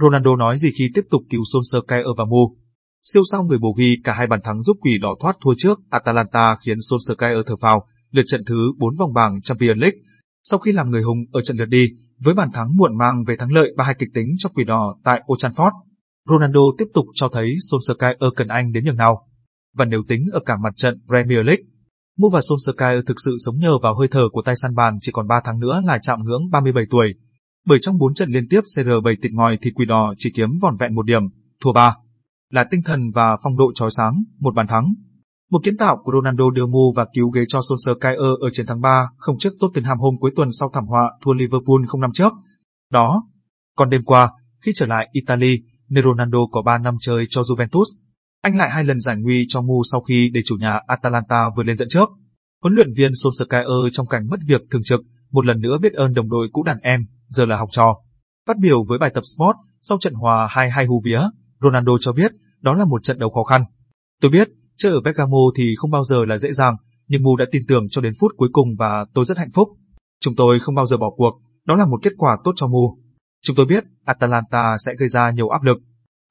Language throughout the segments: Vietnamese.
Ronaldo nói gì khi tiếp tục cứu Solskjaer và Mu. Siêu sao người bồ ghi cả hai bàn thắng giúp quỷ đỏ thoát thua trước Atalanta khiến Solskjaer thở phào, lượt trận thứ 4 vòng bảng Champions League. Sau khi làm người hùng ở trận lượt đi, với bàn thắng muộn mang về thắng lợi 3-2 kịch tính cho quỷ đỏ tại Old Trafford, Ronaldo tiếp tục cho thấy Solskjaer cần anh đến nhường nào. Và nếu tính ở cả mặt trận Premier League, Mu và Solskjaer thực sự sống nhờ vào hơi thở của tay săn bàn chỉ còn 3 tháng nữa là chạm ngưỡng 37 tuổi. Bởi trong 4 trận liên tiếp CR7 tịt ngòi thì quỷ đỏ chỉ kiếm vòn vẹn một điểm, thua 3. Là tinh thần và phong độ chói sáng, một bàn thắng. Một kiến tạo của Ronaldo đưa Mu và cứu ghế cho Solskjaer er ở chiến thắng 3 không trước Tottenham hôm cuối tuần sau thảm họa thua Liverpool không năm trước. Đó. Còn đêm qua, khi trở lại Italy, nơi Ronaldo có 3 năm chơi cho Juventus, anh lại hai lần giải nguy cho Mu sau khi để chủ nhà Atalanta vượt lên dẫn trước. Huấn luyện viên Solskjaer er trong cảnh mất việc thường trực, một lần nữa biết ơn đồng đội cũ đàn em, giờ là học trò. Phát biểu với bài tập Sport sau trận hòa 2-2 hù vía, Ronaldo cho biết đó là một trận đấu khó khăn. Tôi biết, chơi ở Bergamo thì không bao giờ là dễ dàng, nhưng Mu đã tin tưởng cho đến phút cuối cùng và tôi rất hạnh phúc. Chúng tôi không bao giờ bỏ cuộc, đó là một kết quả tốt cho Mu. Chúng tôi biết Atalanta sẽ gây ra nhiều áp lực.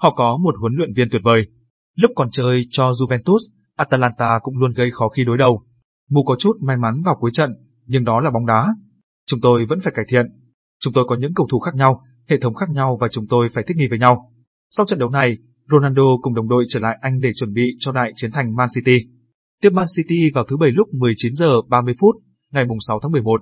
Họ có một huấn luyện viên tuyệt vời. Lúc còn chơi cho Juventus, Atalanta cũng luôn gây khó khi đối đầu. Mu có chút may mắn vào cuối trận, nhưng đó là bóng đá. Chúng tôi vẫn phải cải thiện. Chúng tôi có những cầu thủ khác nhau, hệ thống khác nhau và chúng tôi phải thích nghi với nhau. Sau trận đấu này, Ronaldo cùng đồng đội trở lại Anh để chuẩn bị cho đại chiến thành Man City. Tiếp Man City vào thứ Bảy lúc 19 giờ 30 phút, ngày 6 tháng 11.